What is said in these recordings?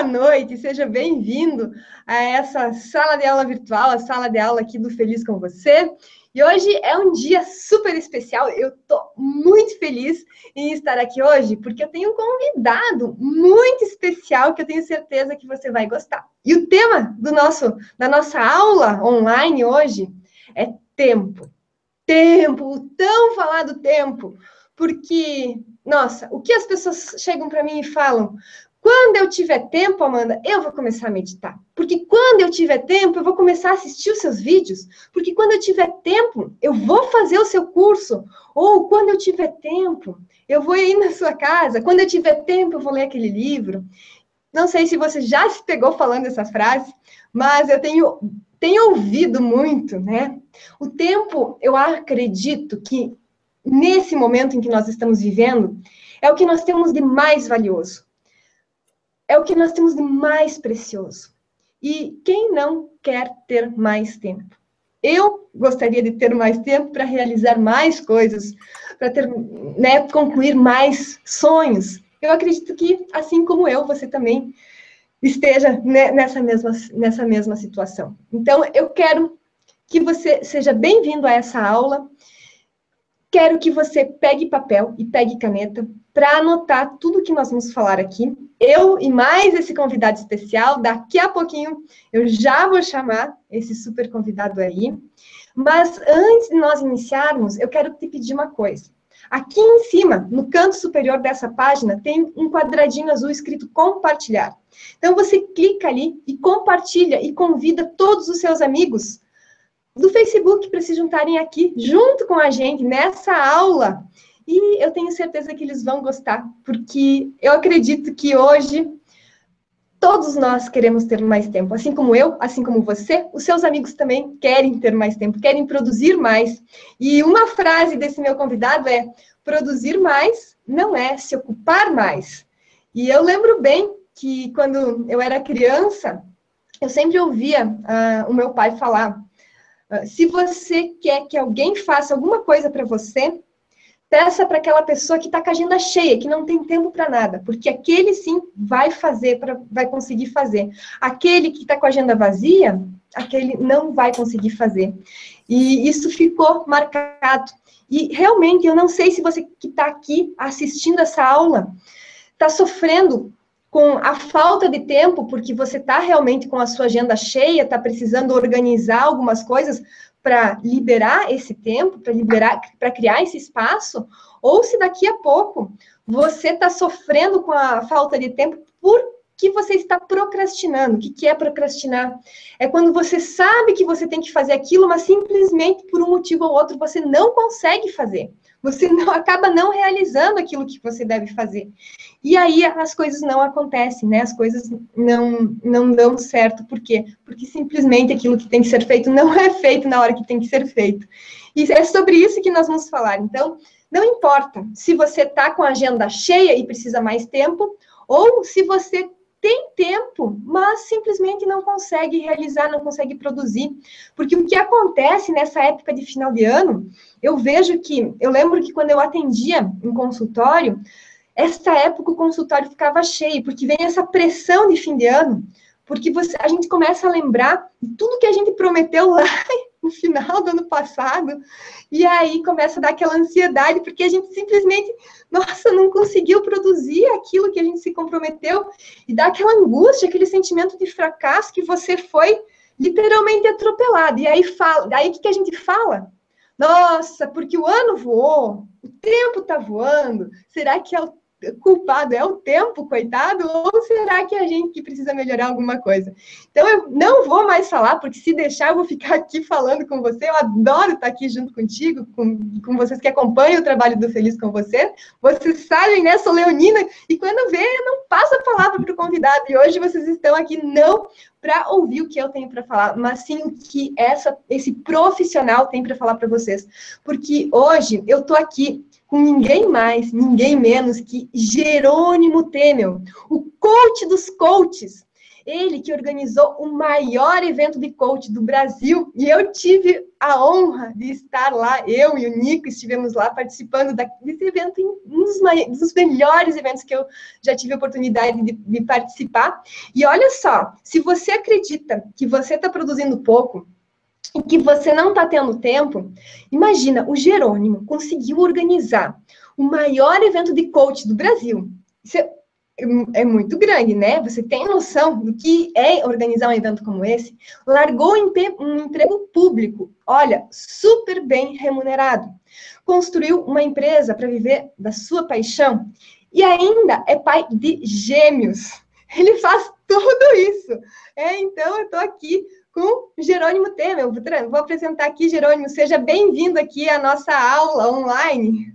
boa noite, seja bem-vindo a essa sala de aula virtual, a sala de aula aqui do Feliz com Você. E hoje é um dia super especial. Eu estou muito feliz em estar aqui hoje, porque eu tenho um convidado muito especial que eu tenho certeza que você vai gostar. E o tema do nosso da nossa aula online hoje é tempo. Tempo, o tão falado tempo. Porque, nossa, o que as pessoas chegam para mim e falam? Quando eu tiver tempo, Amanda, eu vou começar a meditar. Porque quando eu tiver tempo, eu vou começar a assistir os seus vídeos. Porque quando eu tiver tempo, eu vou fazer o seu curso. Ou quando eu tiver tempo, eu vou ir na sua casa. Quando eu tiver tempo, eu vou ler aquele livro. Não sei se você já se pegou falando essa frase, mas eu tenho, tenho ouvido muito, né? O tempo, eu acredito que nesse momento em que nós estamos vivendo, é o que nós temos de mais valioso é o que nós temos de mais precioso. E quem não quer ter mais tempo? Eu gostaria de ter mais tempo para realizar mais coisas, para ter, né, concluir mais sonhos. Eu acredito que, assim como eu, você também esteja nessa mesma, nessa mesma situação. Então, eu quero que você seja bem-vindo a essa aula. Quero que você pegue papel e pegue caneta para anotar tudo que nós vamos falar aqui. Eu e mais esse convidado especial, daqui a pouquinho eu já vou chamar esse super convidado aí. Mas antes de nós iniciarmos, eu quero te pedir uma coisa. Aqui em cima, no canto superior dessa página, tem um quadradinho azul escrito compartilhar. Então você clica ali e compartilha e convida todos os seus amigos do Facebook para se juntarem aqui junto com a gente nessa aula e eu tenho certeza que eles vão gostar, porque eu acredito que hoje todos nós queremos ter mais tempo, assim como eu, assim como você, os seus amigos também querem ter mais tempo, querem produzir mais. E uma frase desse meu convidado é: produzir mais não é se ocupar mais. E eu lembro bem que quando eu era criança, eu sempre ouvia uh, o meu pai falar: uh, se você quer que alguém faça alguma coisa para você, peça para aquela pessoa que está com a agenda cheia, que não tem tempo para nada, porque aquele sim vai fazer, pra, vai conseguir fazer. Aquele que está com a agenda vazia, aquele não vai conseguir fazer. E isso ficou marcado. E realmente, eu não sei se você que está aqui assistindo essa aula está sofrendo com a falta de tempo, porque você está realmente com a sua agenda cheia, está precisando organizar algumas coisas, para liberar esse tempo, para liberar, para criar esse espaço, ou se daqui a pouco você está sofrendo com a falta de tempo porque você está procrastinando. O que, que é procrastinar? É quando você sabe que você tem que fazer aquilo, mas simplesmente por um motivo ou outro você não consegue fazer você não acaba não realizando aquilo que você deve fazer. E aí as coisas não acontecem, né? As coisas não não dão certo. Por quê? Porque simplesmente aquilo que tem que ser feito não é feito na hora que tem que ser feito. E é sobre isso que nós vamos falar. Então, não importa se você está com a agenda cheia e precisa mais tempo, ou se você tem tempo, mas simplesmente não consegue realizar, não consegue produzir. Porque o que acontece nessa época de final de ano, eu vejo que, eu lembro que quando eu atendia em consultório, essa época o consultório ficava cheio, porque vem essa pressão de fim de ano, porque você, a gente começa a lembrar de tudo que a gente prometeu lá no final do ano passado, e aí começa a dar aquela ansiedade, porque a gente simplesmente, nossa, não conseguiu produzir aquilo que a gente se comprometeu, e dá aquela angústia, aquele sentimento de fracasso que você foi literalmente atropelado. E aí fala, daí o que, que a gente fala? Nossa, porque o ano voou, o tempo está voando, será que é o culpado é o tempo, coitado, ou será que é a gente que precisa melhorar alguma coisa? Então eu não vou mais falar, porque se deixar eu vou ficar aqui falando com você. Eu adoro estar aqui junto contigo, com, com vocês que acompanham o trabalho do Feliz com você. Vocês sabem, né? Sou leonina e quando vê, não passo a palavra para o convidado. E hoje vocês estão aqui não para ouvir o que eu tenho para falar, mas sim o que essa, esse profissional tem para falar para vocês. Porque hoje eu estou aqui com ninguém mais, ninguém menos que Jerônimo Temel, o coach dos coaches. Ele que organizou o maior evento de coach do Brasil e eu tive a honra de estar lá, eu e o Nico estivemos lá participando desse evento, um dos, maiores, dos melhores eventos que eu já tive a oportunidade de, de participar. E olha só, se você acredita que você está produzindo pouco, e que você não está tendo tempo, imagina, o Jerônimo conseguiu organizar o maior evento de coach do Brasil. Isso é, é muito grande, né? Você tem noção do que é organizar um evento como esse? Largou um emprego público, olha, super bem remunerado. Construiu uma empresa para viver da sua paixão e ainda é pai de gêmeos. Ele faz tudo isso. É, então, eu estou aqui com Jerônimo Temer. Vou apresentar aqui, Jerônimo. Seja bem-vindo aqui à nossa aula online.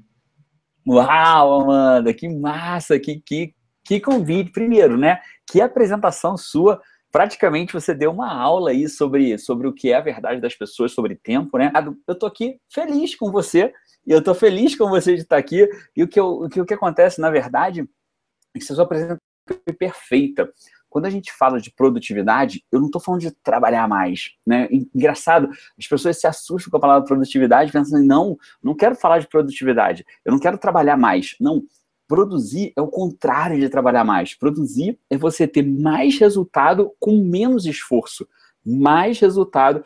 Uau, Amanda, que massa, que, que, que convite. Primeiro, né? Que apresentação sua. Praticamente você deu uma aula aí sobre, sobre o que é a verdade das pessoas, sobre tempo, né? Eu tô aqui feliz com você, e eu tô feliz com você de estar aqui. E o que, eu, o que, o que acontece, na verdade, é que você sua apresentação perfeita. Quando a gente fala de produtividade, eu não estou falando de trabalhar mais, né? Engraçado, as pessoas se assustam com a palavra produtividade, pensando, não, não quero falar de produtividade, eu não quero trabalhar mais. Não, produzir é o contrário de trabalhar mais. Produzir é você ter mais resultado com menos esforço. Mais resultado,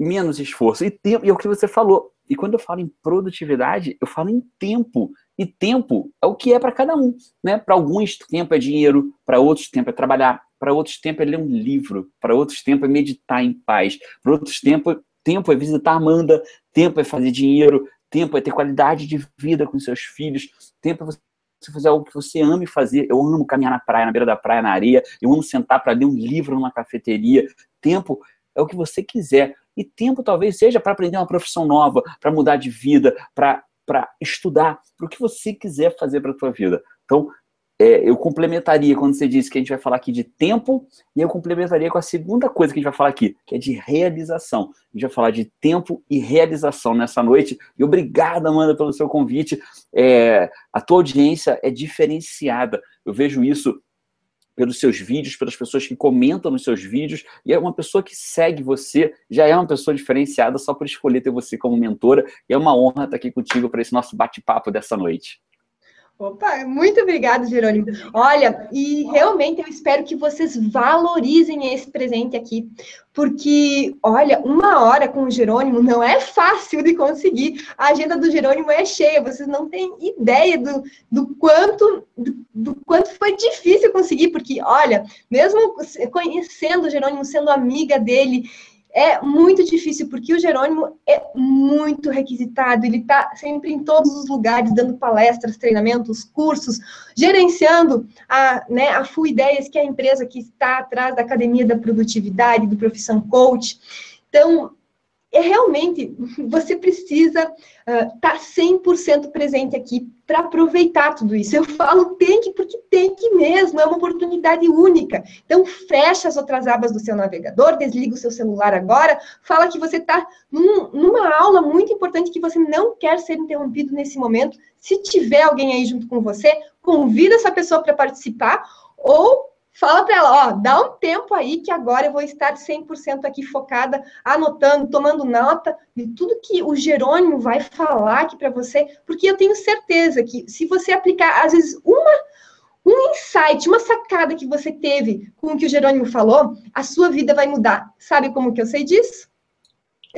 menos esforço. E, tempo, e é o que você falou. E quando eu falo em produtividade, eu falo em tempo. E tempo é o que é para cada um, né? Para alguns tempo é dinheiro, para outros tempo é trabalhar, para outros tempo é ler um livro, para outros tempo é meditar em paz, para outros tempo, tempo é visitar a Amanda, tempo é fazer dinheiro, tempo é ter qualidade de vida com seus filhos, tempo é você fazer algo que você ame fazer. Eu amo caminhar na praia, na beira da praia, na areia. Eu amo sentar para ler um livro numa cafeteria. Tempo é o que você quiser. E tempo talvez seja para aprender uma profissão nova, para mudar de vida, para para estudar, para o que você quiser fazer para a tua vida. Então, é, eu complementaria quando você disse que a gente vai falar aqui de tempo, e eu complementaria com a segunda coisa que a gente vai falar aqui, que é de realização. A gente vai falar de tempo e realização nessa noite. E obrigado, Amanda, pelo seu convite. É, a tua audiência é diferenciada. Eu vejo isso pelos seus vídeos, pelas pessoas que comentam nos seus vídeos, e é uma pessoa que segue você, já é uma pessoa diferenciada só por escolher ter você como mentora, e é uma honra estar aqui contigo para esse nosso bate-papo dessa noite. Opa, muito obrigada, Jerônimo. Olha, e realmente eu espero que vocês valorizem esse presente aqui, porque, olha, uma hora com o Jerônimo não é fácil de conseguir. A agenda do Jerônimo é cheia, vocês não têm ideia do, do quanto do, do quanto foi difícil conseguir, porque, olha, mesmo conhecendo o Jerônimo, sendo amiga dele, é muito difícil, porque o Jerônimo é muito requisitado, ele está sempre em todos os lugares, dando palestras, treinamentos, cursos, gerenciando a, né, a Full Ideias, que é a empresa que está atrás da Academia da Produtividade, do Profissão Coach. Então, é realmente, você precisa estar uh, tá 100% presente aqui para aproveitar tudo isso. Eu falo tem que, porque tem que mesmo, é uma oportunidade única. Então, fecha as outras abas do seu navegador, desliga o seu celular agora, fala que você está num, numa aula muito importante que você não quer ser interrompido nesse momento. Se tiver alguém aí junto com você, convida essa pessoa para participar ou Fala para ela, ó, dá um tempo aí que agora eu vou estar 100% aqui focada, anotando, tomando nota de tudo que o Jerônimo vai falar aqui para você, porque eu tenho certeza que se você aplicar, às vezes, uma um insight, uma sacada que você teve com o que o Jerônimo falou, a sua vida vai mudar. Sabe como que eu sei disso?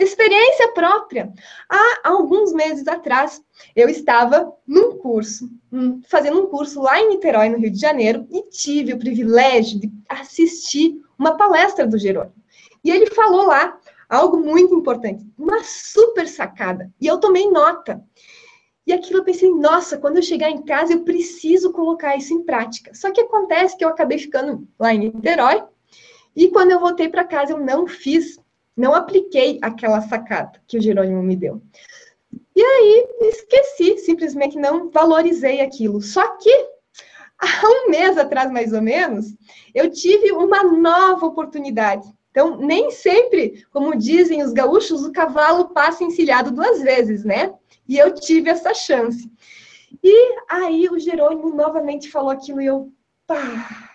Experiência própria. Há alguns meses atrás, eu estava num curso, hum, fazendo um curso lá em Niterói, no Rio de Janeiro, e tive o privilégio de assistir uma palestra do Jerônimo. E ele falou lá algo muito importante, uma super sacada. E eu tomei nota. E aquilo eu pensei, nossa, quando eu chegar em casa eu preciso colocar isso em prática. Só que acontece que eu acabei ficando lá em Niterói, e quando eu voltei para casa eu não fiz não apliquei aquela sacada que o Jerônimo me deu. E aí esqueci, simplesmente não valorizei aquilo. Só que há um mês atrás, mais ou menos, eu tive uma nova oportunidade. Então, nem sempre, como dizem os gaúchos, o cavalo passa encilhado duas vezes, né? E eu tive essa chance. E aí o Jerônimo novamente falou aquilo e eu, pá,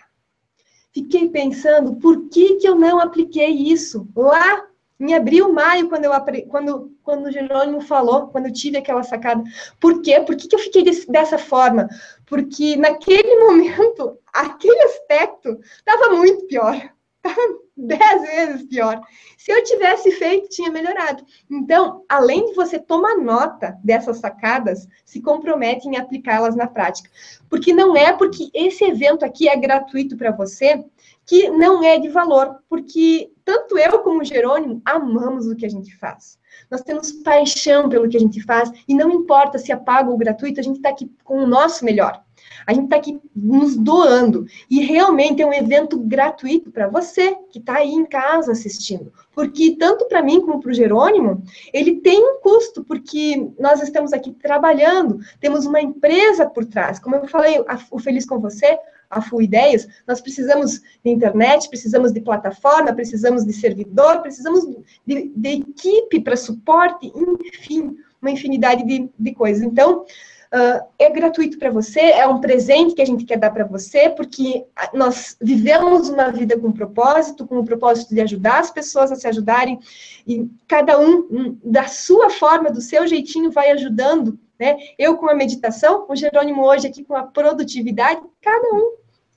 fiquei pensando por que, que eu não apliquei isso lá em abril, maio, quando, eu, quando, quando o Jerônimo falou, quando eu tive aquela sacada. Por quê? Por que, que eu fiquei desse, dessa forma? Porque naquele momento, aquele aspecto estava muito pior. Estava dez vezes pior. Se eu tivesse feito, tinha melhorado. Então, além de você tomar nota dessas sacadas, se compromete em aplicá-las na prática. Porque não é porque esse evento aqui é gratuito para você que não é de valor, porque tanto eu como o Jerônimo amamos o que a gente faz. Nós temos paixão pelo que a gente faz e não importa se é pago ou gratuito, a gente está aqui com o nosso melhor. A gente está aqui nos doando. E realmente é um evento gratuito para você que está aí em casa assistindo. Porque tanto para mim como para o Jerônimo, ele tem um custo, porque nós estamos aqui trabalhando, temos uma empresa por trás. Como eu falei, a, o Feliz com Você, a Full Ideias, nós precisamos de internet, precisamos de plataforma, precisamos de servidor, precisamos de, de equipe para suporte, enfim, uma infinidade de, de coisas. Então, Uh, é gratuito para você, é um presente que a gente quer dar para você, porque nós vivemos uma vida com propósito, com o propósito de ajudar as pessoas a se ajudarem, e cada um, da sua forma, do seu jeitinho, vai ajudando, né? Eu com a meditação, o Jerônimo hoje aqui com a produtividade, cada um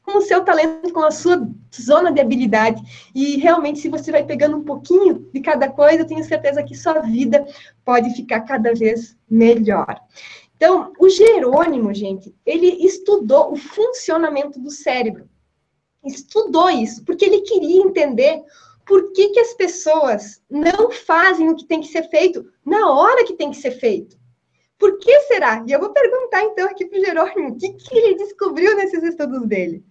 com o seu talento, com a sua zona de habilidade. E realmente, se você vai pegando um pouquinho de cada coisa, eu tenho certeza que sua vida pode ficar cada vez melhor. Então, o Jerônimo, gente, ele estudou o funcionamento do cérebro. Estudou isso, porque ele queria entender por que, que as pessoas não fazem o que tem que ser feito na hora que tem que ser feito. Por que será? E eu vou perguntar então aqui para o Jerônimo, o que, que ele descobriu nesses estudos dele?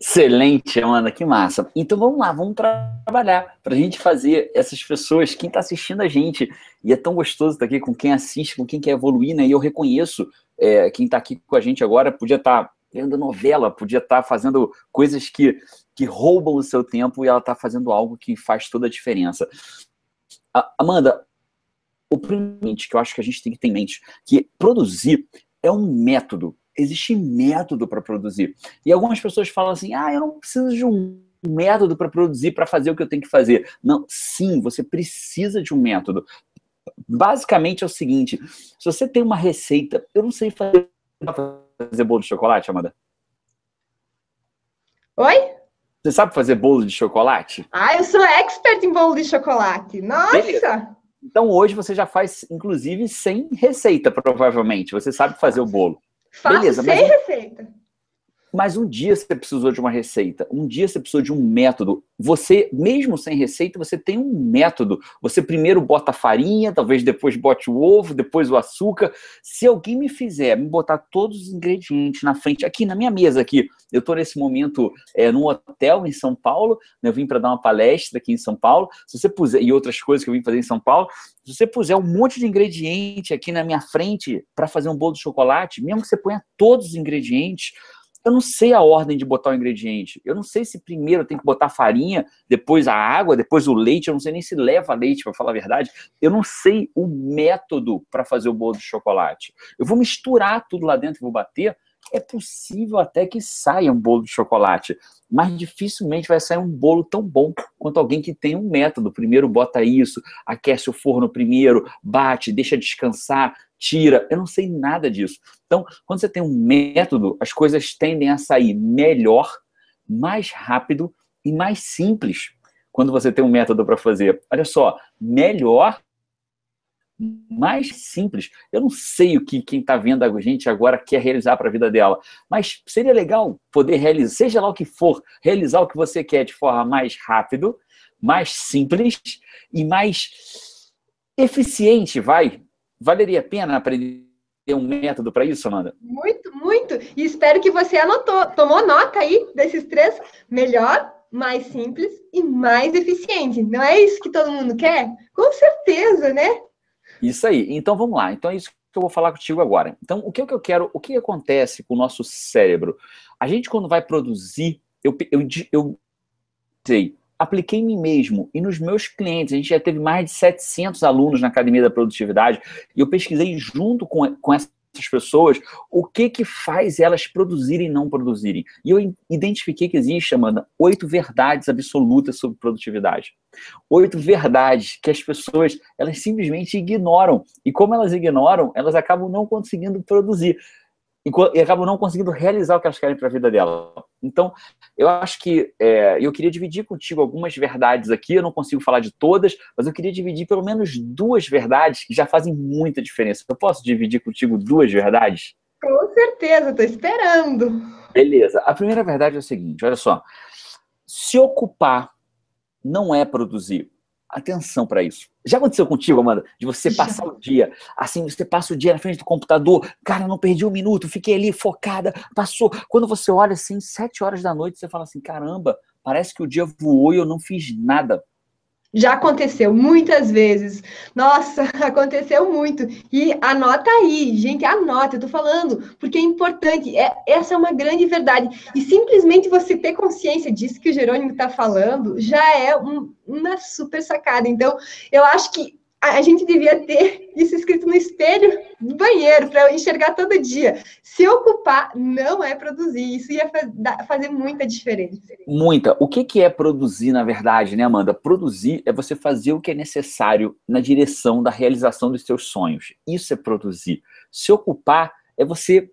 Excelente, Amanda, que massa. Então vamos lá, vamos tra trabalhar para a gente fazer essas pessoas, quem está assistindo a gente, e é tão gostoso estar aqui com quem assiste, com quem quer evoluir, né? E eu reconheço é, quem está aqui com a gente agora, podia estar tá vendo novela, podia estar tá fazendo coisas que, que roubam o seu tempo e ela está fazendo algo que faz toda a diferença. A Amanda, o primeiro que eu acho que a gente tem que ter em mente, que produzir é um método existe método para produzir. E algumas pessoas falam assim: ah, eu não preciso de um método para produzir, para fazer o que eu tenho que fazer. Não, sim, você precisa de um método. Basicamente é o seguinte: se você tem uma receita, eu não sei fazer, fazer bolo de chocolate, Amanda. Oi? Você sabe fazer bolo de chocolate? Ah, eu sou expert em bolo de chocolate. Nossa! Beleza. Então hoje você já faz, inclusive, sem receita, provavelmente. Você sabe fazer o bolo. Faço Beleza, sem mas... receita. Mas um dia você precisou de uma receita, um dia você precisou de um método. Você, mesmo sem receita, você tem um método. Você primeiro bota a farinha, talvez depois bote o ovo, depois o açúcar. Se alguém me fizer, me botar todos os ingredientes na frente, aqui na minha mesa, aqui, eu estou nesse momento é, num hotel em São Paulo, né, eu vim para dar uma palestra aqui em São Paulo. Se você puser, e outras coisas que eu vim fazer em São Paulo, se você puser um monte de ingrediente aqui na minha frente para fazer um bolo de chocolate, mesmo que você ponha todos os ingredientes, eu não sei a ordem de botar o ingrediente. Eu não sei se primeiro tem que botar farinha, depois a água, depois o leite. Eu não sei nem se leva leite, para falar a verdade. Eu não sei o método para fazer o bolo de chocolate. Eu vou misturar tudo lá dentro e vou bater. É possível até que saia um bolo de chocolate, mas dificilmente vai sair um bolo tão bom quanto alguém que tem um método. Primeiro bota isso, aquece o forno primeiro, bate, deixa descansar, tira. Eu não sei nada disso. Então, quando você tem um método, as coisas tendem a sair melhor, mais rápido e mais simples. Quando você tem um método para fazer. Olha só, melhor, mais simples. Eu não sei o que quem está vendo a gente agora quer realizar para a vida dela, mas seria legal poder realizar, seja lá o que for, realizar o que você quer de forma mais rápido, mais simples e mais eficiente, vai, Valeria a pena aprender um método para isso, Amanda? Muito, muito. E espero que você anotou, tomou nota aí desses três. Melhor, mais simples e mais eficiente. Não é isso que todo mundo quer? Com certeza, né? Isso aí. Então vamos lá. Então é isso que eu vou falar contigo agora. Então, o que, que eu quero, o que acontece com o nosso cérebro? A gente, quando vai produzir, eu, eu, eu sei, apliquei em mim mesmo e nos meus clientes. A gente já teve mais de 700 alunos na Academia da Produtividade e eu pesquisei junto com, com essas pessoas o que que faz elas produzirem e não produzirem. E eu identifiquei que existe, Amanda, oito verdades absolutas sobre produtividade. Oito verdades que as pessoas, elas simplesmente ignoram. E como elas ignoram, elas acabam não conseguindo produzir e, acabam não conseguindo realizar o que elas querem para a vida dela. Então, eu acho que é, eu queria dividir contigo algumas verdades aqui. Eu não consigo falar de todas, mas eu queria dividir pelo menos duas verdades que já fazem muita diferença. Eu posso dividir contigo duas verdades? Com certeza, estou esperando. Beleza. A primeira verdade é o seguinte: olha só. Se ocupar não é produzir atenção para isso. Já aconteceu contigo, Amanda? De você passar Já. o dia, assim, você passa o dia na frente do computador, cara, não perdi um minuto, fiquei ali focada, passou. Quando você olha assim, sete horas da noite, você fala assim, caramba, parece que o dia voou e eu não fiz nada. Já aconteceu muitas vezes. Nossa, aconteceu muito. E anota aí, gente, anota, eu tô falando, porque é importante. É, essa é uma grande verdade. E simplesmente você ter consciência disso que o Jerônimo está falando já é um, uma super sacada. Então, eu acho que a gente devia ter isso escrito no espelho do banheiro para enxergar todo dia. Se ocupar não é produzir, isso ia fazer muita diferença. Muita. O que, que é produzir, na verdade, né, Amanda? Produzir é você fazer o que é necessário na direção da realização dos seus sonhos. Isso é produzir. Se ocupar é você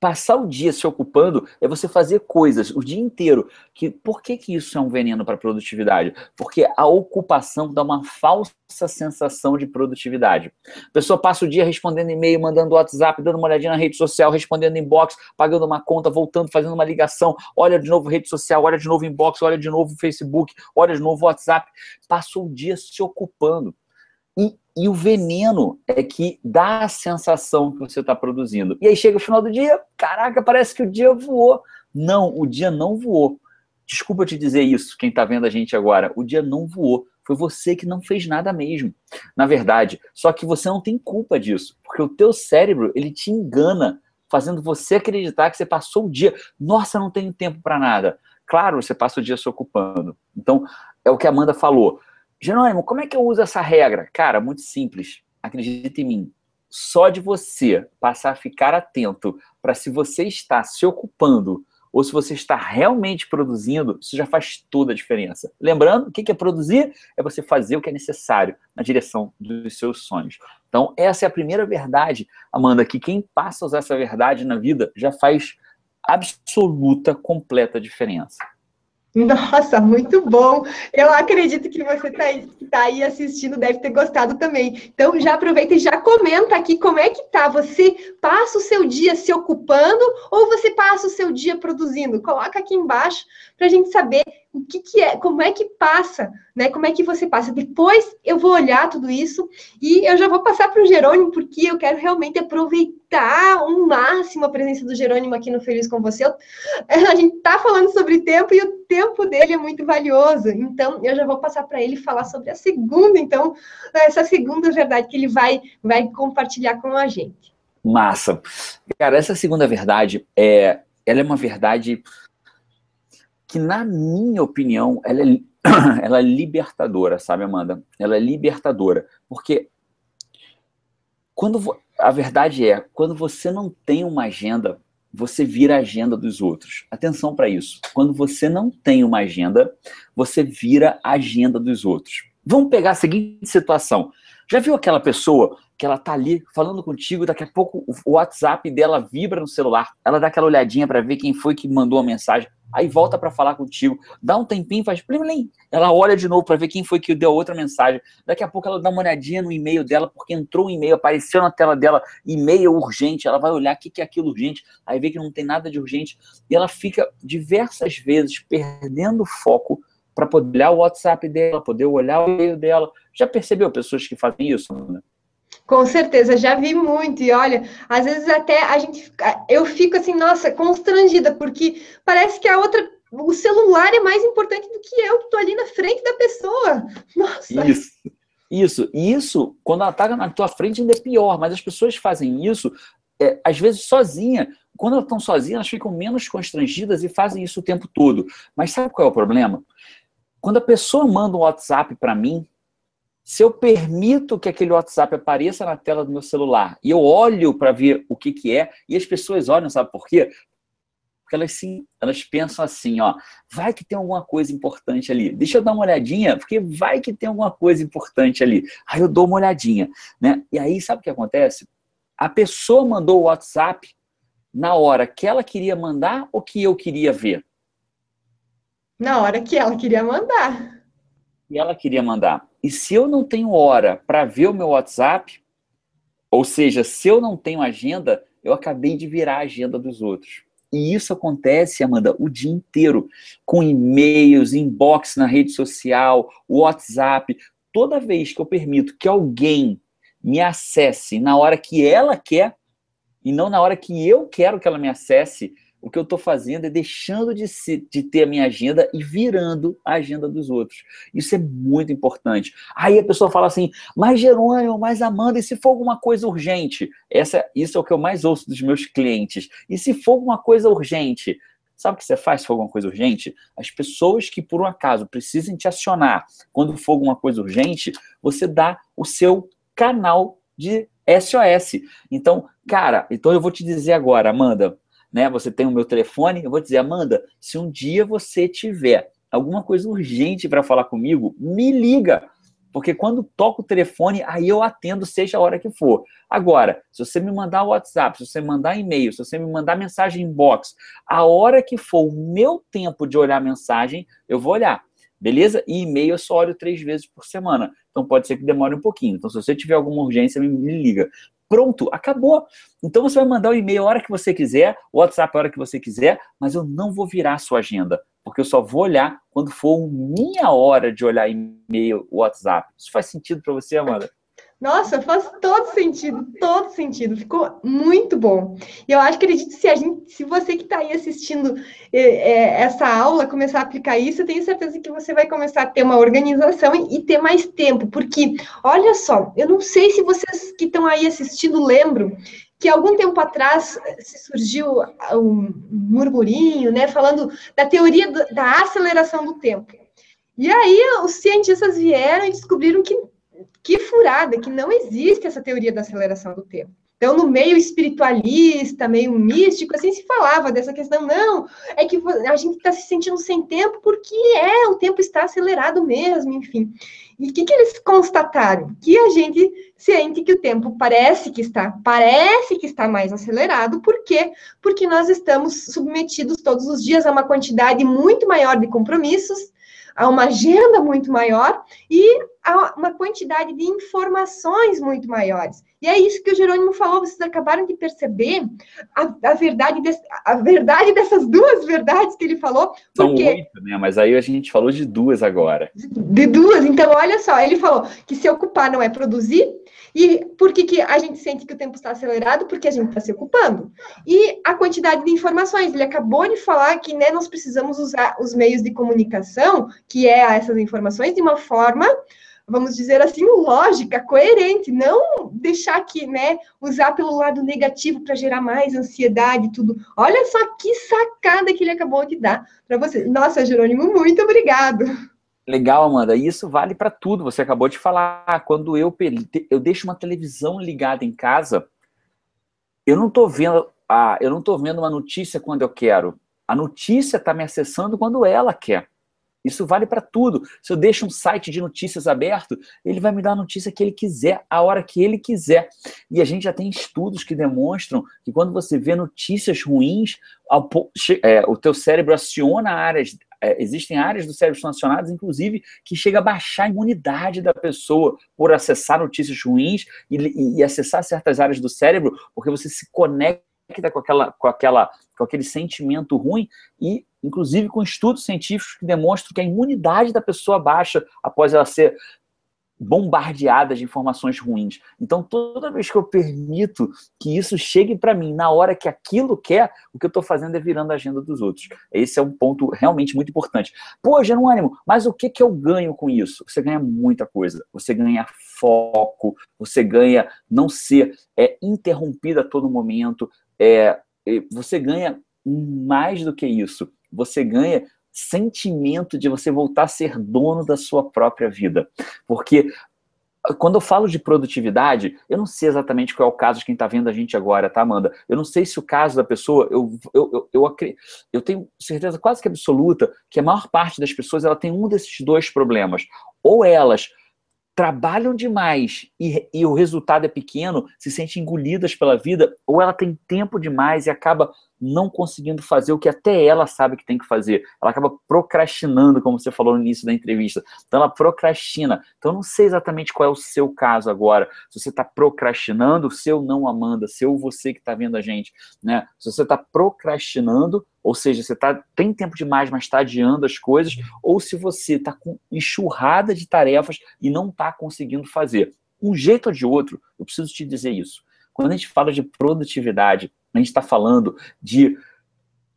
passar o dia se ocupando é você fazer coisas o dia inteiro. Que por que, que isso é um veneno para a produtividade? Porque a ocupação dá uma falsa sensação de produtividade. A pessoa passa o dia respondendo e-mail, mandando WhatsApp, dando uma olhadinha na rede social, respondendo inbox, pagando uma conta, voltando, fazendo uma ligação, olha de novo rede social, olha de novo inbox, olha de novo Facebook, olha de novo WhatsApp. Passou o dia se ocupando. E, e o veneno é que dá a sensação que você está produzindo. E aí chega o final do dia, caraca, parece que o dia voou. Não, o dia não voou. Desculpa te dizer isso, quem está vendo a gente agora. O dia não voou. Foi você que não fez nada mesmo. Na verdade, só que você não tem culpa disso, porque o teu cérebro ele te engana, fazendo você acreditar que você passou o dia. Nossa, não tenho tempo para nada. Claro, você passa o dia se ocupando. Então, é o que a Amanda falou. Jerônimo, como é que eu uso essa regra? Cara, muito simples. Acredita em mim. Só de você passar a ficar atento para se você está se ocupando ou se você está realmente produzindo, isso já faz toda a diferença. Lembrando, o que é produzir? É você fazer o que é necessário na direção dos seus sonhos. Então, essa é a primeira verdade, Amanda, que quem passa a usar essa verdade na vida já faz absoluta, completa diferença. Nossa, muito bom. Eu acredito que você está aí, tá aí, assistindo, deve ter gostado também. Então, já aproveita e já comenta aqui como é que tá. Você passa o seu dia se ocupando ou você passa o seu dia produzindo? Coloca aqui embaixo para a gente saber o que, que é, como é que passa, né? Como é que você passa? Depois eu vou olhar tudo isso e eu já vou passar para o Jerônimo, porque eu quero realmente aproveitar ao máximo a presença do Jerônimo aqui no Feliz com Você. A gente está falando sobre tempo e o tempo dele é muito valioso. Então, eu já vou passar para ele falar sobre a segunda, então, essa segunda verdade que ele vai, vai compartilhar com a gente. Massa. Cara, essa segunda verdade é, ela é uma verdade que, na minha opinião, ela é, ela é libertadora, sabe, Amanda? Ela é libertadora. Porque quando a verdade é, quando você não tem uma agenda, você vira a agenda dos outros. Atenção para isso. Quando você não tem uma agenda, você vira a agenda dos outros. Vamos pegar a seguinte situação. Já viu aquela pessoa que ela tá ali falando contigo, daqui a pouco o WhatsApp dela vibra no celular, ela dá aquela olhadinha para ver quem foi que mandou a mensagem aí volta para falar contigo, dá um tempinho, faz plim, plim, ela olha de novo para ver quem foi que deu outra mensagem. Daqui a pouco ela dá uma olhadinha no e-mail dela, porque entrou um e-mail, apareceu na tela dela, e-mail urgente, ela vai olhar o que, que é aquilo urgente, aí vê que não tem nada de urgente, e ela fica diversas vezes perdendo foco para poder olhar o WhatsApp dela, poder olhar o e-mail dela. Já percebeu pessoas que fazem isso? Né? Com certeza, já vi muito. E olha, às vezes até a gente, eu fico assim, nossa, constrangida, porque parece que a outra, o celular é mais importante do que eu que estou ali na frente da pessoa. Nossa. Isso. Isso, e isso, quando ela está na tua frente, ainda é pior, mas as pessoas fazem isso, é, às vezes, sozinha. Quando elas estão sozinhas, elas ficam menos constrangidas e fazem isso o tempo todo. Mas sabe qual é o problema? Quando a pessoa manda um WhatsApp para mim, se eu permito que aquele WhatsApp apareça na tela do meu celular e eu olho para ver o que, que é, e as pessoas olham, sabe por quê? Porque elas sim, elas pensam assim, ó, vai que tem alguma coisa importante ali. Deixa eu dar uma olhadinha, porque vai que tem alguma coisa importante ali. Aí eu dou uma olhadinha, né? E aí sabe o que acontece? A pessoa mandou o WhatsApp na hora que ela queria mandar ou que eu queria ver? Na hora que ela queria mandar. E ela queria mandar. E se eu não tenho hora para ver o meu WhatsApp, ou seja, se eu não tenho agenda, eu acabei de virar a agenda dos outros. E isso acontece, Amanda, o dia inteiro, com e-mails, inbox na rede social, WhatsApp. Toda vez que eu permito que alguém me acesse na hora que ela quer e não na hora que eu quero que ela me acesse, o que eu estou fazendo é deixando de, se, de ter a minha agenda e virando a agenda dos outros. Isso é muito importante. Aí a pessoa fala assim, mas Jerônimo, mas Amanda, e se for alguma coisa urgente? Essa, isso é o que eu mais ouço dos meus clientes. E se for alguma coisa urgente? Sabe o que você faz se for alguma coisa urgente? As pessoas que, por um acaso, precisem te acionar quando for alguma coisa urgente, você dá o seu canal de SOS. Então, cara, então eu vou te dizer agora, Amanda, né? Você tem o meu telefone, eu vou dizer, Amanda, se um dia você tiver alguma coisa urgente para falar comigo, me liga. Porque quando toco o telefone, aí eu atendo, seja a hora que for. Agora, se você me mandar WhatsApp, se você mandar e-mail, se você me mandar mensagem inbox, a hora que for o meu tempo de olhar a mensagem, eu vou olhar. Beleza? E e-mail eu só olho três vezes por semana. Então pode ser que demore um pouquinho. Então, se você tiver alguma urgência, me, liga. Pronto, acabou. Então você vai mandar o e-mail a hora que você quiser, o WhatsApp a hora que você quiser, mas eu não vou virar a sua agenda, porque eu só vou olhar quando for minha hora de olhar e-mail, WhatsApp. Isso faz sentido para você, Amanda? Nossa, faz todo sentido, todo sentido. Ficou muito bom. E eu acho que acredito se a gente, se você que está aí assistindo é, essa aula começar a aplicar isso, eu tenho certeza que você vai começar a ter uma organização e, e ter mais tempo. Porque, olha só, eu não sei se vocês que estão aí assistindo lembram que algum tempo atrás se surgiu um murmurinho, né, falando da teoria do, da aceleração do tempo. E aí os cientistas vieram e descobriram que que furada, que não existe essa teoria da aceleração do tempo. Então, no meio espiritualista, meio místico, assim se falava dessa questão, não, é que a gente está se sentindo sem tempo porque é, o tempo está acelerado mesmo, enfim. E o que, que eles constataram? Que a gente sente que o tempo parece que está, parece que está mais acelerado, por quê? Porque nós estamos submetidos todos os dias a uma quantidade muito maior de compromissos, a uma agenda muito maior e a uma quantidade de informações muito maiores. E é isso que o Jerônimo falou, vocês acabaram de perceber a, a verdade, de, a verdade dessas duas verdades que ele falou. São porque... oito, né? Mas aí a gente falou de duas agora. De duas, então olha só, ele falou que se ocupar não é produzir, e por que, que a gente sente que o tempo está acelerado? Porque a gente está se ocupando. E a quantidade de informações. Ele acabou de falar que né, nós precisamos usar os meios de comunicação, que é essas informações, de uma forma vamos dizer assim, lógica, coerente, não deixar que, né, usar pelo lado negativo para gerar mais ansiedade e tudo. Olha só que sacada que ele acabou de dar para você. Nossa, Jerônimo, muito obrigado. Legal, Amanda. Isso vale para tudo. Você acabou de falar. Quando eu, eu deixo uma televisão ligada em casa, eu não estou vendo, ah, eu não tô vendo uma notícia quando eu quero. A notícia está me acessando quando ela quer. Isso vale para tudo. Se eu deixo um site de notícias aberto, ele vai me dar a notícia que ele quiser, a hora que ele quiser. E a gente já tem estudos que demonstram que quando você vê notícias ruins, é, o teu cérebro aciona áreas, é, existem áreas do cérebro acionadas, inclusive, que chega a baixar a imunidade da pessoa por acessar notícias ruins e, e acessar certas áreas do cérebro, porque você se conecta com aquela, com aquela, com aquele sentimento ruim e inclusive com estudos científicos que demonstram que a imunidade da pessoa baixa após ela ser bombardeada de informações ruins. Então, toda vez que eu permito que isso chegue para mim na hora que aquilo quer, o que eu estou fazendo é virando a agenda dos outros. Esse é um ponto realmente muito importante. Pô, Jerônimo, mas o que, que eu ganho com isso? Você ganha muita coisa. Você ganha foco, você ganha não ser é, interrompido a todo momento, é, você ganha mais do que isso você ganha sentimento de você voltar a ser dono da sua própria vida. Porque quando eu falo de produtividade, eu não sei exatamente qual é o caso de quem está vendo a gente agora, tá, Amanda? Eu não sei se o caso da pessoa, eu, eu, eu, eu, eu tenho certeza quase que absoluta que a maior parte das pessoas ela tem um desses dois problemas. Ou elas trabalham demais e, e o resultado é pequeno, se sentem engolidas pela vida, ou ela tem tempo demais e acaba não conseguindo fazer o que até ela sabe que tem que fazer. Ela acaba procrastinando, como você falou no início da entrevista. Então ela procrastina. Então eu não sei exatamente qual é o seu caso agora. Se você está procrastinando, seu não Amanda, seu você que está vendo a gente, né? Se você está procrastinando, ou seja, você tá, tem tempo demais, mas está adiando as coisas, ou se você está com enxurrada de tarefas e não está conseguindo fazer. Um jeito ou de outro, eu preciso te dizer isso. Quando a gente fala de produtividade, a gente está falando de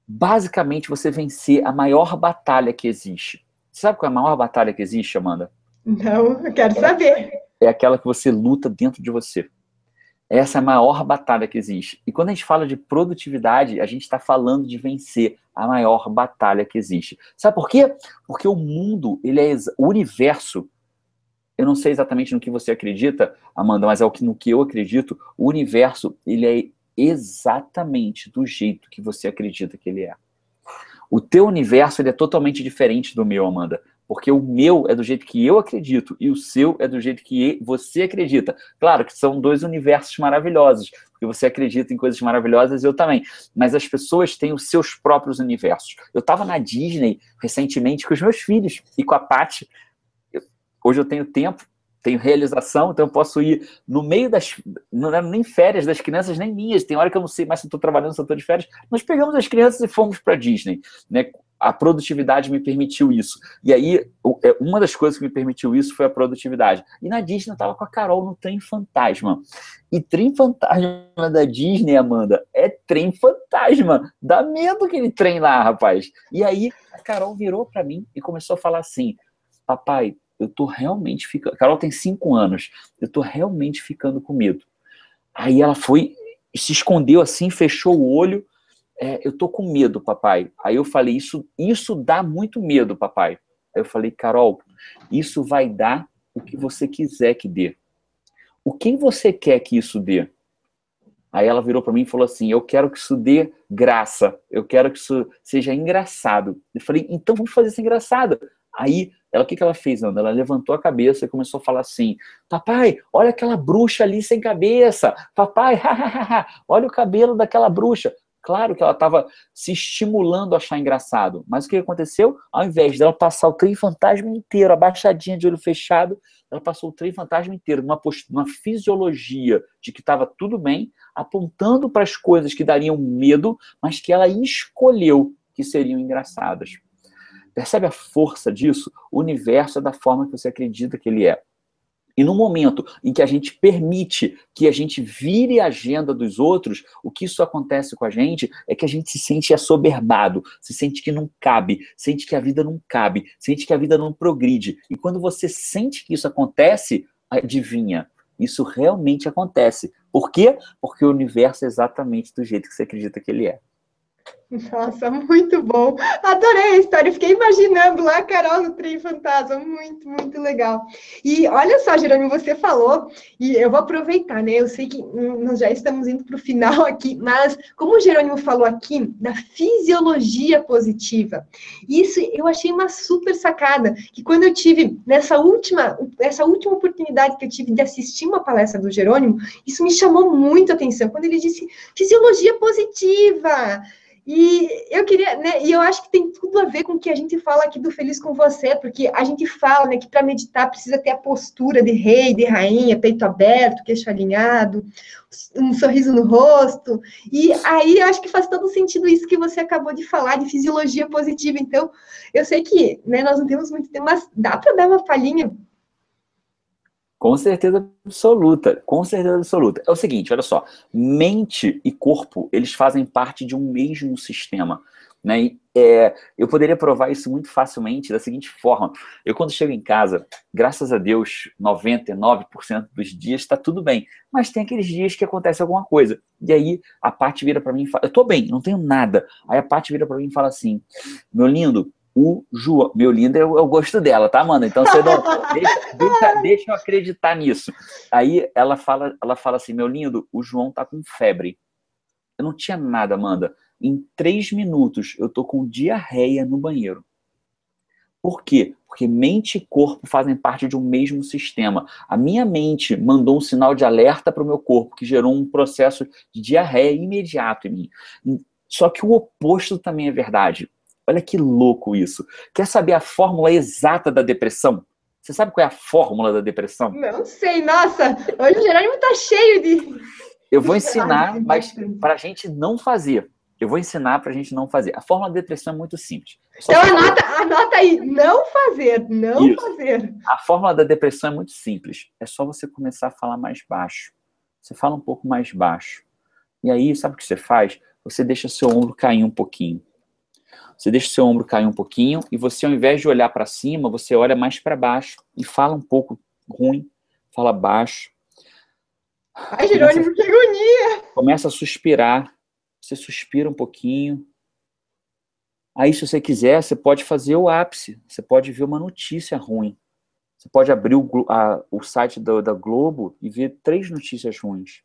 basicamente você vencer a maior batalha que existe. Sabe qual é a maior batalha que existe, Amanda? Não, eu quero saber. É aquela que você luta dentro de você. Essa é a maior batalha que existe. E quando a gente fala de produtividade, a gente está falando de vencer a maior batalha que existe. Sabe por quê? Porque o mundo, ele é o universo. Eu não sei exatamente no que você acredita, Amanda, mas é no que eu acredito. O universo, ele é exatamente do jeito que você acredita que ele é. O teu universo ele é totalmente diferente do meu, Amanda. Porque o meu é do jeito que eu acredito e o seu é do jeito que você acredita. Claro que são dois universos maravilhosos, porque você acredita em coisas maravilhosas e eu também. Mas as pessoas têm os seus próprios universos. Eu estava na Disney recentemente com os meus filhos e com a Paty. Hoje eu tenho tempo, tenho realização, então eu posso ir no meio das. Não é nem férias das crianças, nem minhas. Tem hora que eu não sei mais se estou trabalhando, se estou de férias. Nós pegamos as crianças e fomos para Disney. Né? A produtividade me permitiu isso. E aí, é, uma das coisas que me permitiu isso foi a produtividade. E na Disney eu estava com a Carol no trem fantasma. E trem fantasma da Disney, Amanda, é trem fantasma. Dá medo aquele trem lá, rapaz. E aí a Carol virou para mim e começou a falar assim: Papai, eu tô realmente ficando. Carol tem cinco anos, eu tô realmente ficando com medo. Aí ela foi, se escondeu assim, fechou o olho. É, eu tô com medo, papai. Aí eu falei, isso, isso dá muito medo, papai. Aí eu falei, Carol, isso vai dar o que você quiser que dê. O que você quer que isso dê? Aí ela virou para mim e falou assim: Eu quero que isso dê graça, eu quero que isso seja engraçado. Eu falei: Então vamos fazer isso engraçado. Aí ela, o que, que ela fez, Ana? Ela levantou a cabeça e começou a falar assim: Papai, olha aquela bruxa ali sem cabeça. Papai, olha o cabelo daquela bruxa. Claro que ela estava se estimulando a achar engraçado. Mas o que aconteceu? Ao invés dela passar o trem fantasma inteiro, abaixadinha de olho fechado, ela passou o trem fantasma inteiro, numa, uma fisiologia de que estava tudo bem, apontando para as coisas que dariam medo, mas que ela escolheu que seriam engraçadas. Percebe a força disso? O universo é da forma que você acredita que ele é. E no momento em que a gente permite que a gente vire a agenda dos outros, o que isso acontece com a gente é que a gente se sente assoberbado, se sente que não cabe, sente que a vida não cabe, sente que a vida não progride. E quando você sente que isso acontece, adivinha, isso realmente acontece. Por quê? Porque o universo é exatamente do jeito que você acredita que ele é. Nossa, muito bom. Adorei a história. Fiquei imaginando lá a Carol no trem fantasma. Muito, muito legal. E olha só, Jerônimo, você falou, e eu vou aproveitar, né? Eu sei que nós já estamos indo para o final aqui, mas como o Jerônimo falou aqui da fisiologia positiva, isso eu achei uma super sacada. Que quando eu tive nessa última, essa última oportunidade que eu tive de assistir uma palestra do Jerônimo, isso me chamou muito a atenção. Quando ele disse fisiologia positiva. E eu queria, né, e eu acho que tem tudo a ver com o que a gente fala aqui do Feliz com Você, porque a gente fala, né, que para meditar precisa ter a postura de rei, de rainha, peito aberto, queixo alinhado, um sorriso no rosto. E aí eu acho que faz todo sentido isso que você acabou de falar de fisiologia positiva. Então, eu sei que, né, nós não temos muito tempo, mas dá para dar uma palhinha com certeza absoluta, com certeza absoluta. É o seguinte, olha só, mente e corpo, eles fazem parte de um mesmo sistema. Né? E, é, eu poderia provar isso muito facilmente da seguinte forma: eu, quando chego em casa, graças a Deus, 99% dos dias está tudo bem, mas tem aqueles dias que acontece alguma coisa. E aí a parte vira para mim e fala: Eu tô bem, não tenho nada. Aí a parte vira para mim e fala assim: Meu lindo, o João. Meu lindo é o, é o gosto dela, tá, mano? Então você não. deixa, deixa, deixa, eu acreditar nisso. Aí ela fala, ela fala assim: meu lindo, o João tá com febre. Eu não tinha nada, Amanda. Em três minutos eu tô com diarreia no banheiro. Por quê? Porque mente e corpo fazem parte de um mesmo sistema. A minha mente mandou um sinal de alerta para o meu corpo, que gerou um processo de diarreia imediato em mim. Só que o oposto também é verdade. Olha que louco isso. Quer saber a fórmula exata da depressão? Você sabe qual é a fórmula da depressão? Não sei, nossa. Hoje o Jerônimo tá cheio de. Eu vou ensinar, mas para a gente não fazer. Eu vou ensinar para a gente não fazer. A fórmula da depressão é muito simples. Só então anota, anota aí, não fazer, não Isso. fazer. A fórmula da depressão é muito simples. É só você começar a falar mais baixo. Você fala um pouco mais baixo. E aí, sabe o que você faz? Você deixa seu ombro cair um pouquinho. Você deixa seu ombro cair um pouquinho e você, ao invés de olhar para cima, você olha mais para baixo e fala um pouco ruim, fala baixo. Ai, Jerônimo, que agonia! Começa a suspirar. Você suspira um pouquinho. Aí, se você quiser, você pode fazer o ápice. Você pode ver uma notícia ruim. Você pode abrir o, a, o site do, da Globo e ver três notícias ruins.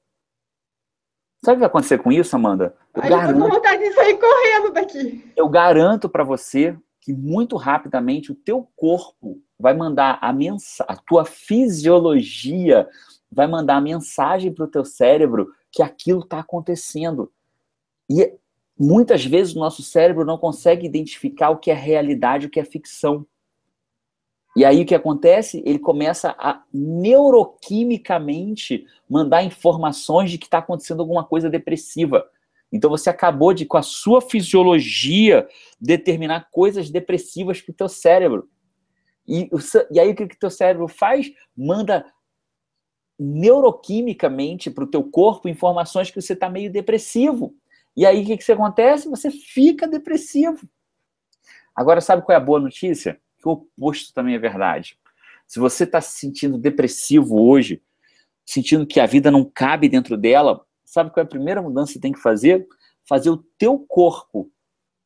Sabe o que vai acontecer com isso, Amanda? Eu Ai, garanto, eu tô com vontade de sair correndo daqui. Eu garanto para você que muito rapidamente o teu corpo vai mandar a mensagem, a tua fisiologia vai mandar a mensagem para o teu cérebro que aquilo está acontecendo. E muitas vezes o nosso cérebro não consegue identificar o que é realidade e o que é ficção. E aí o que acontece? Ele começa a neuroquimicamente mandar informações de que está acontecendo alguma coisa depressiva. Então você acabou de, com a sua fisiologia, determinar coisas depressivas para o teu cérebro. E, e aí o que o teu cérebro faz? Manda neuroquimicamente para o teu corpo informações que você está meio depressivo. E aí o que, que acontece? Você fica depressivo. Agora, sabe qual é a boa notícia? O oposto também é verdade. Se você está se sentindo depressivo hoje, sentindo que a vida não cabe dentro dela, sabe qual é a primeira mudança que você tem que fazer? Fazer o teu corpo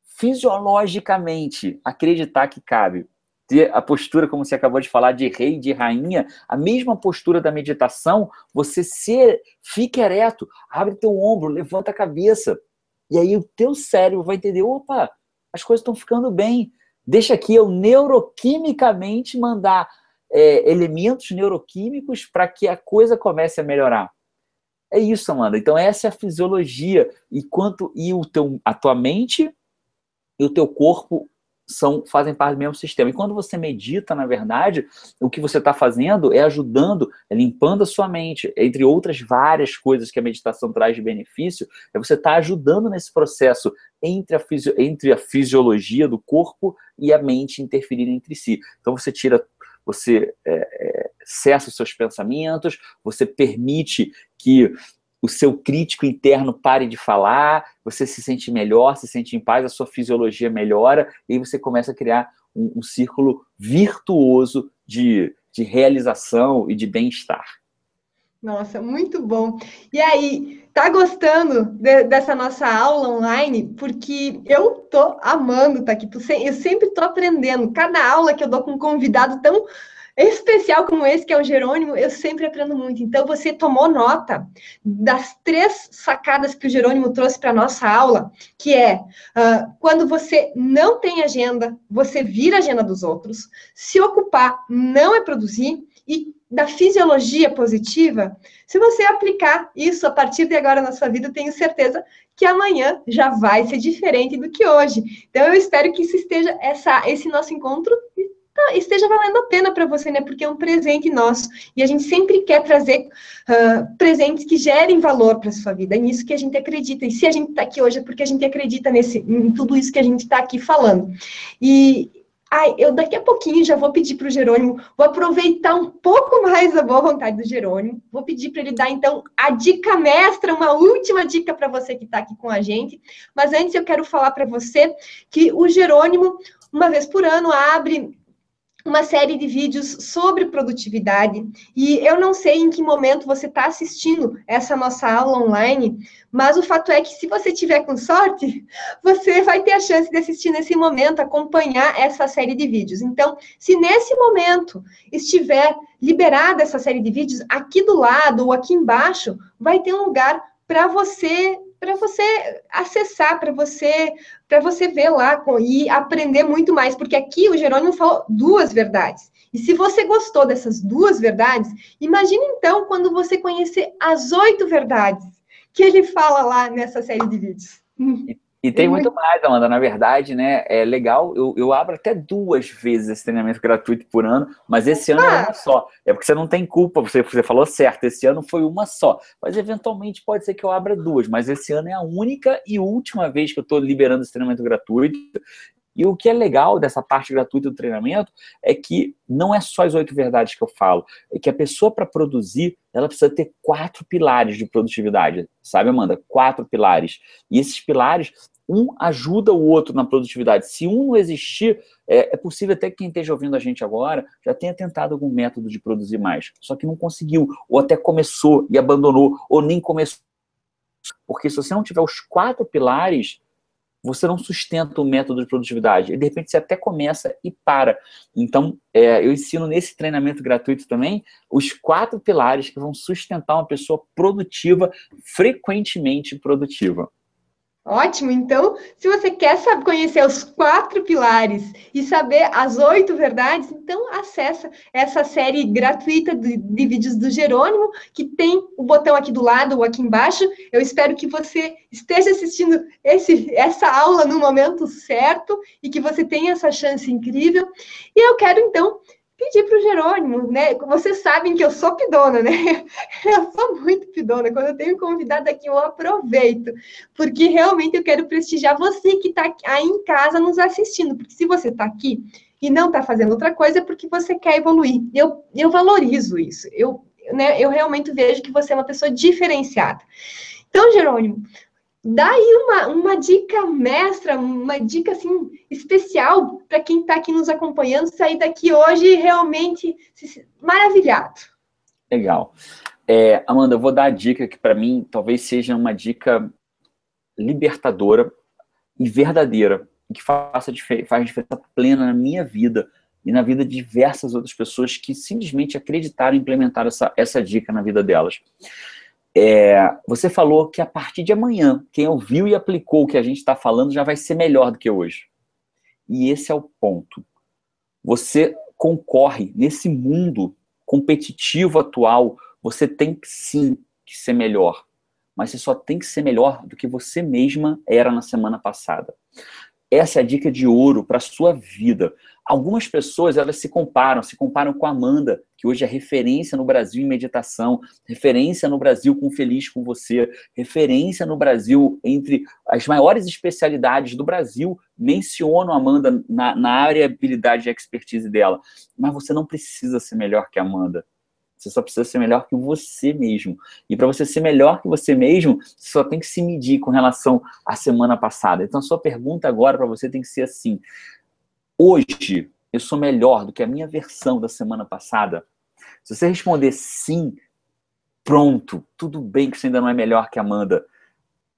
fisiologicamente acreditar que cabe ter a postura, como você acabou de falar, de rei, de rainha, a mesma postura da meditação, você ser, fica ereto, abre teu ombro, levanta a cabeça. E aí o teu cérebro vai entender, opa, as coisas estão ficando bem. Deixa aqui eu neuroquimicamente mandar é, elementos neuroquímicos para que a coisa comece a melhorar. É isso, Amanda. Então essa é a fisiologia e quanto e o teu, a tua mente e o teu corpo são fazem parte do mesmo sistema. E quando você medita, na verdade, o que você está fazendo é ajudando, é limpando a sua mente, entre outras várias coisas que a meditação traz de benefício, é você estar tá ajudando nesse processo entre a, fisio, entre a fisiologia do corpo e a mente interferir entre si. Então você tira, você é, é, cessa os seus pensamentos, você permite que o seu crítico interno pare de falar, você se sente melhor, se sente em paz, a sua fisiologia melhora, e aí você começa a criar um, um círculo virtuoso de, de realização e de bem-estar. Nossa, muito bom. E aí, tá gostando de, dessa nossa aula online? Porque eu tô amando tá aqui. Eu sempre tô aprendendo. Cada aula que eu dou com um convidado tão especial como esse, que é o Jerônimo, eu sempre aprendo muito. Então, você tomou nota das três sacadas que o Jerônimo trouxe para a nossa aula, que é uh, quando você não tem agenda, você vira a agenda dos outros, se ocupar não é produzir, e da fisiologia positiva, se você aplicar isso a partir de agora na sua vida, tenho certeza que amanhã já vai ser diferente do que hoje. Então, eu espero que isso esteja, essa, esse nosso encontro esteja valendo a pena para você, né? Porque é um presente nosso. E a gente sempre quer trazer uh, presentes que gerem valor para a sua vida. É nisso que a gente acredita. E se a gente está aqui hoje é porque a gente acredita nesse, em tudo isso que a gente está aqui falando. E Ai, eu daqui a pouquinho já vou pedir para o Jerônimo, vou aproveitar um pouco mais a boa vontade do Jerônimo, vou pedir para ele dar, então, a dica mestra, uma última dica para você que está aqui com a gente. Mas antes eu quero falar para você que o Jerônimo, uma vez por ano, abre uma série de vídeos sobre produtividade. E eu não sei em que momento você está assistindo essa nossa aula online, mas o fato é que se você tiver com sorte, você vai ter a chance de assistir nesse momento, acompanhar essa série de vídeos. Então, se nesse momento estiver liberada essa série de vídeos, aqui do lado ou aqui embaixo, vai ter um lugar para você para você acessar, para você para você ver lá e aprender muito mais, porque aqui o Jerônimo falou duas verdades. E se você gostou dessas duas verdades, imagine então quando você conhecer as oito verdades que ele fala lá nessa série de vídeos. tem muito mais, Amanda. Na verdade, né? É legal. Eu, eu abro até duas vezes esse treinamento gratuito por ano, mas esse ano é uma só. É porque você não tem culpa, você, você falou certo. Esse ano foi uma só. Mas eventualmente pode ser que eu abra duas. Mas esse ano é a única e última vez que eu estou liberando esse treinamento gratuito. E o que é legal dessa parte gratuita do treinamento é que não é só as oito verdades que eu falo, é que a pessoa para produzir, ela precisa ter quatro pilares de produtividade, sabe, Amanda? Quatro pilares. E esses pilares um ajuda o outro na produtividade. Se um não existir, é, é, possível até que quem esteja ouvindo a gente agora já tenha tentado algum método de produzir mais, só que não conseguiu, ou até começou e abandonou, ou nem começou. Porque se você não tiver os quatro pilares, você não sustenta o método de produtividade. E de repente você até começa e para. Então, é, eu ensino nesse treinamento gratuito também os quatro pilares que vão sustentar uma pessoa produtiva, frequentemente produtiva. Ótimo, então, se você quer saber, conhecer os quatro pilares e saber as oito verdades, então acessa essa série gratuita de, de, vídeos do Jerônimo, que tem o botão aqui do lado ou aqui embaixo. Eu espero que você esteja assistindo esse, essa aula no momento certo e que você tenha essa chance incrível. E eu quero, então, pedir para o Jerônimo, né? Vocês sabem que eu sou pidona, né? Eu sou muito pidona. Quando eu tenho convidado aqui, eu aproveito, porque realmente eu quero prestigiar você que está aí em casa nos assistindo, porque se você está aqui e não está fazendo outra coisa, é porque você quer evoluir. Eu, eu valorizo isso. Eu, né, eu realmente vejo que você é uma pessoa diferenciada. Então, Jerônimo, Dá aí uma, uma dica mestra, uma dica assim especial para quem está aqui nos acompanhando sair daqui hoje realmente maravilhado. Legal. É, Amanda, eu vou dar a dica que para mim talvez seja uma dica libertadora e verdadeira, que faça faz diferença plena na minha vida e na vida de diversas outras pessoas que simplesmente acreditaram em implementar essa, essa dica na vida delas. É, você falou que a partir de amanhã, quem ouviu e aplicou o que a gente está falando já vai ser melhor do que hoje. E esse é o ponto. Você concorre nesse mundo competitivo atual, você tem sim que ser melhor. Mas você só tem que ser melhor do que você mesma era na semana passada. Essa é a dica de ouro para sua vida. Algumas pessoas elas se comparam, se comparam com a Amanda, que hoje é referência no Brasil em meditação, referência no Brasil com Feliz com Você, referência no Brasil entre as maiores especialidades do Brasil. Menciono a Amanda na, na área habilidade e expertise dela. Mas você não precisa ser melhor que a Amanda. Você só precisa ser melhor que você mesmo. E para você ser melhor que você mesmo, você só tem que se medir com relação à semana passada. Então, a sua pergunta agora para você tem que ser assim: hoje eu sou melhor do que a minha versão da semana passada? Se você responder sim, pronto, tudo bem que você ainda não é melhor que a Amanda.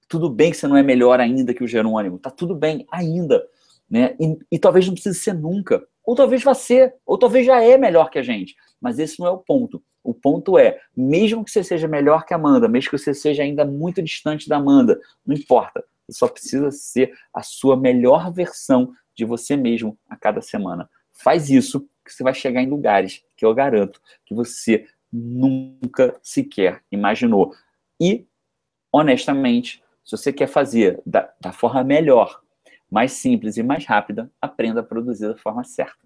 Tudo bem que você não é melhor ainda que o Jerônimo. Tá tudo bem ainda. Né? E, e talvez não precise ser nunca. Ou talvez vá ser, ou talvez já é melhor que a gente. Mas esse não é o ponto. O ponto é, mesmo que você seja melhor que a Amanda, mesmo que você seja ainda muito distante da Amanda, não importa. Você só precisa ser a sua melhor versão de você mesmo a cada semana. Faz isso que você vai chegar em lugares que eu garanto que você nunca sequer imaginou. E, honestamente, se você quer fazer da, da forma melhor, mais simples e mais rápida, aprenda a produzir da forma certa.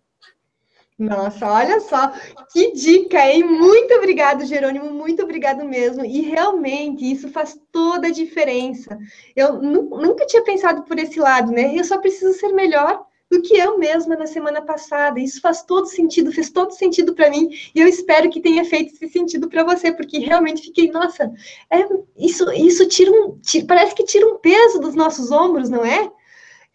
Nossa, olha só, que dica, hein? Muito obrigado, Jerônimo, muito obrigado mesmo. E realmente isso faz toda a diferença. Eu nunca tinha pensado por esse lado, né? Eu só preciso ser melhor do que eu mesma na semana passada. Isso faz todo sentido, fez todo sentido para mim, e eu espero que tenha feito esse sentido para você, porque realmente fiquei, nossa, é, isso, isso tira um, tira, parece que tira um peso dos nossos ombros, não é?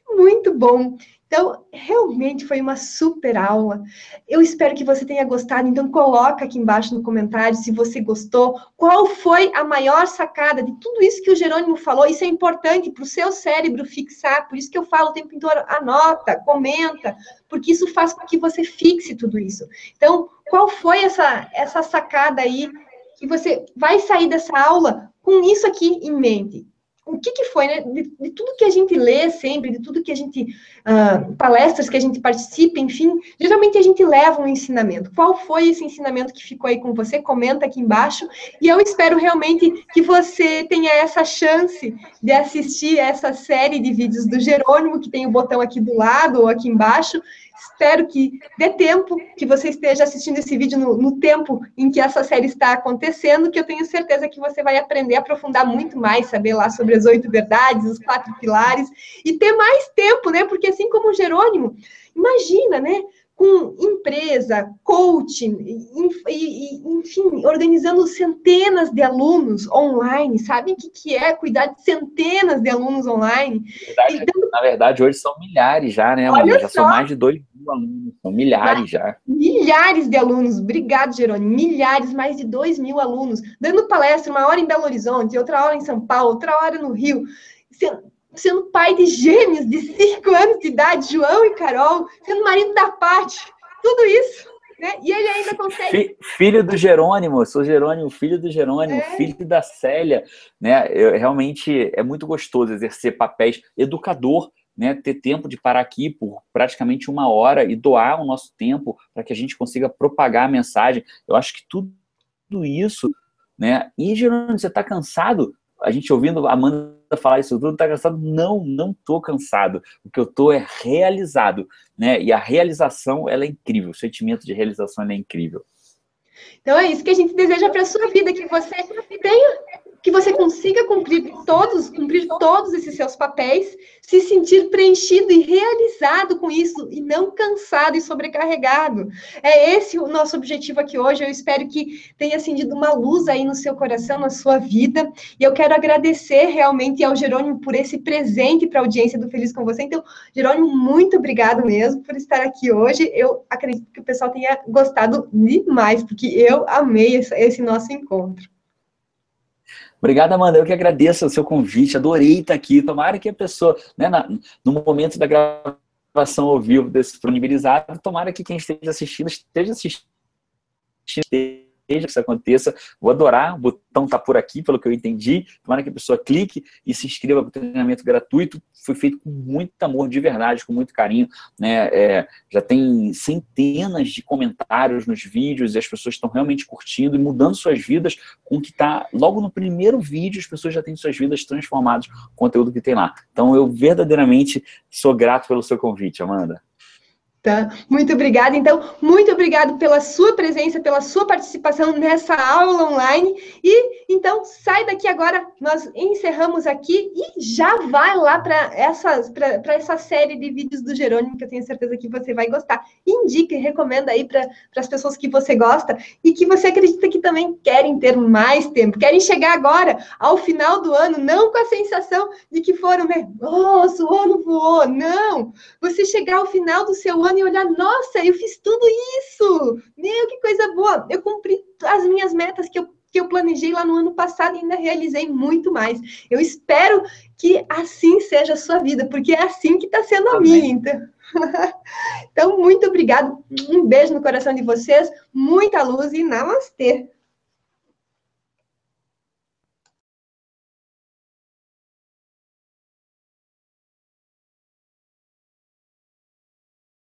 Muito bom. Então, realmente foi uma super aula. Eu espero que você tenha gostado. Então, coloca aqui embaixo no comentário se você gostou. Qual foi a maior sacada de tudo isso que o Jerônimo falou? Isso é importante para o seu cérebro fixar. Por isso que eu falo o tempo inteiro, anota, comenta, porque isso faz com que você fixe tudo isso. Então, qual foi essa, essa sacada aí que você vai sair dessa aula com isso aqui em mente? O que, que foi, né? De, de, tudo que a gente lê sempre, de tudo que a gente. Uh, palestras que a gente participa, enfim, geralmente a gente leva um ensinamento. Qual foi esse ensinamento que ficou aí com você? Comenta aqui embaixo. E eu espero realmente que você tenha essa chance de assistir essa série de vídeos do Jerônimo, que tem o botão aqui do lado ou aqui embaixo. Espero que dê tempo, que você esteja assistindo esse vídeo no, no, tempo em que essa série está acontecendo, que eu tenho certeza que você vai aprender a aprofundar muito mais, saber lá sobre as oito verdades, os quatro pilares, e ter mais tempo, né? Porque assim como o Jerônimo, imagina, né? Com empresa, coaching, enfim, organizando centenas de alunos online, sabe o que, que é cuidar de centenas de alunos online? Verdade, então, na verdade, hoje são milhares já, né, Olha Já só. são mais de dois mil alunos, são milhares já. Milhares de alunos, obrigado, Jerônimo, milhares, mais de dois mil alunos, dando palestra, uma hora em Belo Horizonte, outra hora em São Paulo, outra hora no Rio, sendo pai de gêmeos de 5 anos de idade, João e Carol, sendo marido da Paty, tudo isso. Né? E ele ainda consegue. Filho do Jerônimo, sou Jerônimo, filho do Jerônimo, é. filho da Célia. Né? Eu, realmente é muito gostoso exercer papéis educador. Né, ter tempo de parar aqui por praticamente uma hora e doar o nosso tempo para que a gente consiga propagar a mensagem. Eu acho que tudo isso, né? E Jerônimo, você está cansado? A gente ouvindo a Amanda falar isso tudo, tá cansado? Não, não tô cansado. O que eu tô é realizado, né? E a realização, ela é incrível. O sentimento de realização, é incrível. Então é isso que a gente deseja para sua vida, que você tenha que você consiga cumprir todos, cumprir todos esses seus papéis, se sentir preenchido e realizado com isso, e não cansado e sobrecarregado. É esse o nosso objetivo aqui hoje. Eu espero que tenha acendido uma luz aí no seu coração, na sua vida. E eu quero agradecer realmente ao Jerônimo por esse presente para a audiência do Feliz com Você. Então, Jerônimo, muito obrigado mesmo por estar aqui hoje. Eu acredito que o pessoal tenha gostado demais, porque eu amei esse nosso encontro. Obrigado, Amanda. Eu que agradeço o seu convite. Adorei estar aqui. Tomara que a pessoa, né, na, no momento da gravação ao vivo desse disponibilizado, tomara que quem esteja assistindo esteja assistindo que isso aconteça. Vou adorar, o botão está por aqui, pelo que eu entendi. Tomara que a pessoa clique e se inscreva para o treinamento gratuito. Foi feito com muito amor, de verdade, com muito carinho. Né? É, já tem centenas de comentários nos vídeos e as pessoas estão realmente curtindo e mudando suas vidas com o que está logo no primeiro vídeo, as pessoas já têm suas vidas transformadas com o conteúdo que tem lá. Então, eu verdadeiramente sou grato pelo seu convite, Amanda. Tá? Muito obrigada. Então, muito obrigado pela sua presença, pela sua participação nessa aula online. E então, sai daqui agora. Nós encerramos aqui e já vai lá para essa série de vídeos do Jerônimo, que eu tenho certeza que você vai gostar. Indica e recomenda aí para as pessoas que você gosta e que você acredita que também querem ter mais tempo, querem chegar agora, ao final do ano, não com a sensação de que foram, né? Nossa, o ano voou. Não! Você chegar ao final do seu ano e olhar, nossa, eu fiz tudo isso! Meu, que coisa boa! Eu cumpri as minhas metas que eu, que eu planejei lá no ano passado e ainda realizei muito mais. Eu espero que assim seja a sua vida, porque é assim que está sendo a minha, então. então, muito obrigado. Um beijo no coração de vocês, muita luz e namastê!